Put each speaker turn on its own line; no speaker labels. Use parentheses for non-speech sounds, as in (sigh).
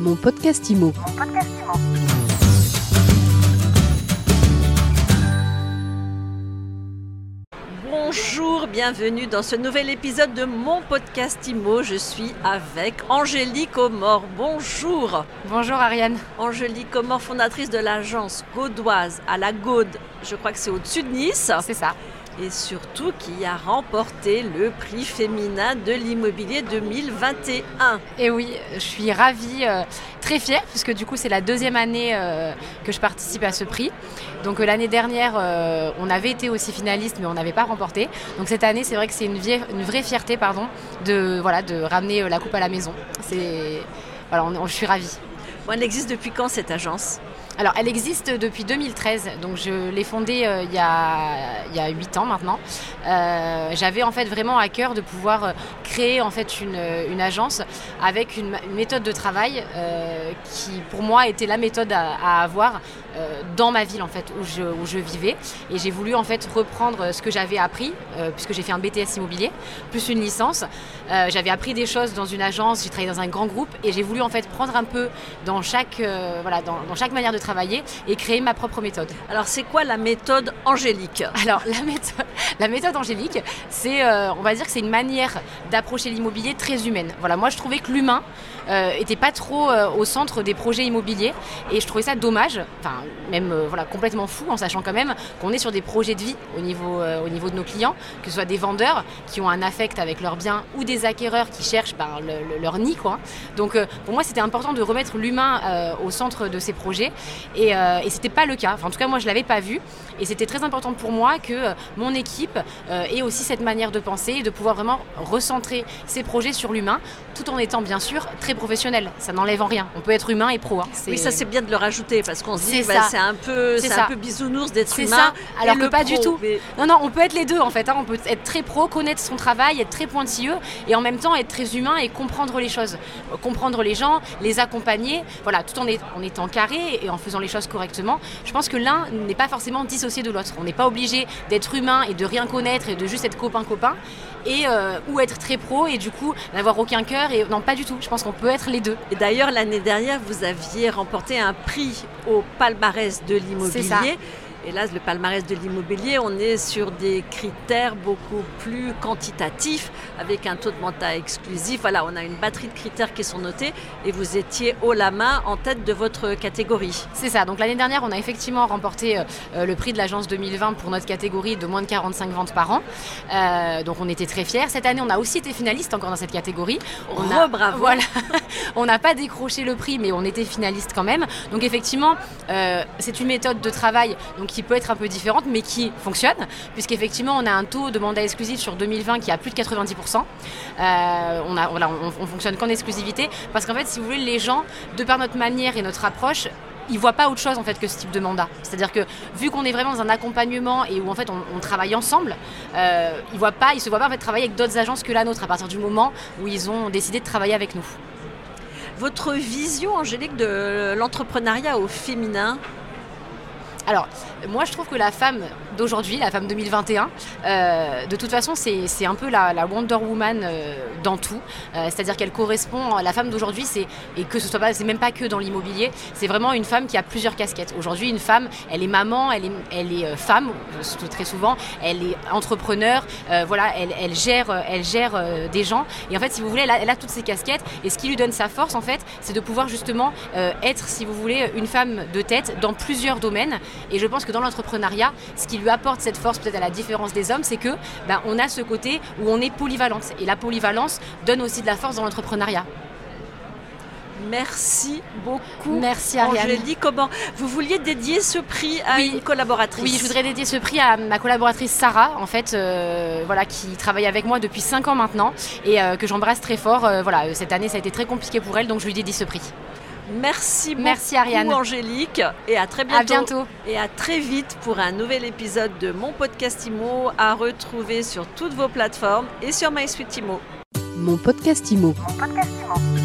Mon podcast IMO.
Bonjour, bienvenue dans ce nouvel épisode de mon podcast IMO. Je suis avec Angélique Omor. Bonjour.
Bonjour Ariane.
Angélique Omor, fondatrice de l'agence gaudoise à la Gaude. Je crois que c'est au-dessus de Nice.
C'est ça.
Et surtout qui a remporté le prix féminin de l'immobilier 2021.
Et oui, je suis ravie, euh, très fière, puisque du coup c'est la deuxième année euh, que je participe à ce prix. Donc euh, l'année dernière, on avait été aussi finaliste, mais on n'avait pas remporté. Donc cette année, c'est vrai que c'est une, vraie fierté, pardon, de voilà, de ramener la coupe à la maison. C'est voilà, on- on- je suis ravie.
Bon, elle existe depuis quand cette agence?
Alors, elle existe depuis 2013, donc je l'ai fondée euh, il y a il y a huit ans maintenant. Euh, J'avais en fait vraiment à cœur de pouvoir euh, créer en fait une, une agence avec une, méthode de travail euh, qui, pour moi, était la méthode à, à avoir euh, dans ma ville en fait où je, où je vivais. Et j'ai voulu en fait reprendre ce que j'avais appris, euh, puisque j'ai fait un BTS immobilier plus une licence. Euh, j'avais appris des choses dans une agence, j'ai travaillé dans un grand groupe et j'ai voulu en fait prendre un peu dans chaque, euh, voilà, dans, dans chaque manière de travailler et créer ma propre méthode.
Alors c'est quoi la méthode Angélique?
Alors la méthode, (laughs) la méthode angélique, c'est, euh, on va dire que c'est une manière d'approcher l'immobilier très humaine. Voilà, moi je trouvais que l'humain euh, était pas trop euh, au centre des projets immobiliers et je trouvais ça dommage, enfin même euh, voilà complètement fou en sachant quand même qu'on est sur des projets de vie au niveau, euh, au niveau de nos clients, que ce soit des vendeurs qui ont un affect avec leurs biens ou des acquéreurs qui cherchent ben, le- le- leur nid quoi. Donc euh, pour moi c'était important de remettre l'humain euh, au centre de ces projets et, euh, et c'était pas le cas. En tout cas moi je l'avais pas vu et c'était très important pour moi que euh, mon équipe euh, ait aussi cette manière de penser et de pouvoir vraiment recentrer ces projets sur l'humain tout en étant bien sûr très professionnel. Ça n'enlève en rien. On peut être humain et pro. hein.
Oui, ça c'est bien de le rajouter parce qu'on se dit
C'est
bah, c'est un peu,
C'est
un peu bisounours d'être
C'est
humain.
ça, alors que pas du tout.
Mais
Non, non, on peut être les deux en fait. hein. On peut être très pro, connaître son travail, être très pointilleux et en même temps être très humain et comprendre les choses. Euh, Comprendre les gens, les accompagner, voilà, tout en, est- en étant carré et en faisant les choses correctement. Je pense que l'un n'est pas forcément dissocié de l'autre. On n'est pas obligé d'être humain et de rien connaître et de juste être copain-copain et euh, ou être très pro et du coup n'avoir aucun cœur et non pas du tout. Je pense qu'on peut être les deux.
Et d'ailleurs, l'année dernière, vous aviez remporté un prix au palmarès de l'immobilier. Là, le palmarès de l'immobilier, on est sur des critères beaucoup plus quantitatifs, avec un taux de mentat exclusif. Voilà, on a une batterie de critères qui sont notés, et vous étiez haut la main en tête de votre catégorie.
C'est ça. Donc l'année dernière, on a effectivement remporté euh, euh, le prix de l'agence 2020 pour notre catégorie de moins de 45 ventes par an. Euh, donc on était très fiers. Cette année, on a aussi été finaliste encore dans cette catégorie. On a,
Re-bravo.
Voilà. (laughs) on n'a pas décroché le prix, mais on était finaliste quand même. Donc effectivement, euh, c'est une méthode de travail donc, qui peut être un peu différente, mais qui fonctionne, puisqu'effectivement, on a un taux de mandat exclusif sur 2020 qui a plus de 90%. Euh, on, a, fonctionne qu'en exclusivité, parce qu'en fait, si vous voulez, les gens, de par notre manière et notre approche, ils voient pas autre chose en fait que ce type de mandat. C'est-à-dire que vu qu'on est vraiment dans un accompagnement et où en fait on, on travaille ensemble, euh, ils voient pas, ils se voient pas en fait travailler avec d'autres agences que la nôtre à partir du moment où ils ont décidé de travailler avec nous.
Votre vision, Angélique, de l'entrepreneuriat au féminin
Alors, moi je trouve que la femme d'aujourd'hui, la femme 2021, euh, de toute façon c'est un peu la, Wonder Woman euh, dans tout. Euh, C'est-à-dire qu'elle correspond, la femme d'aujourd'hui, c'est et que ce soit pas, c'est même pas que dans l'immobilier, c'est vraiment une femme qui a plusieurs casquettes. Aujourd'hui, une femme, elle est maman, elle est, elle est femme, très souvent, elle est entrepreneur, voilà, elle, elle gère, elle gère des gens. Et en fait, si vous voulez, elle a, elle a toutes ces casquettes. Et ce qui lui donne sa force, en fait, c'est de pouvoir justement être, si vous voulez, une femme de tête dans plusieurs domaines. Et je pense que dans l'entrepreneuriat, ce qui lui apporte cette force, peut-être à la différence des hommes, c'est que ben, on a ce côté où on est polyvalente. Et la polyvalence donne aussi de la force dans l'entrepreneuriat.
Merci beaucoup.
Merci Ariane.
Comment vous vouliez dédier ce prix à
Oui.
une collaboratrice
Oui, je voudrais dédier ce prix à ma collaboratrice Sarah, en fait, euh, voilà, qui travaille avec moi depuis 5 ans maintenant et euh, que j'embrasse très fort. Euh, voilà, cette année, ça a été très compliqué pour elle, donc je lui dédie ce prix.
Merci beaucoup,
Merci, Ariane.
Angélique, et à très bientôt.
À bientôt.
Et à très vite pour un nouvel épisode de mon podcast Imo à retrouver sur toutes vos plateformes et sur MySuite Imo.
Mon podcast IMO.
Mon podcast Imo.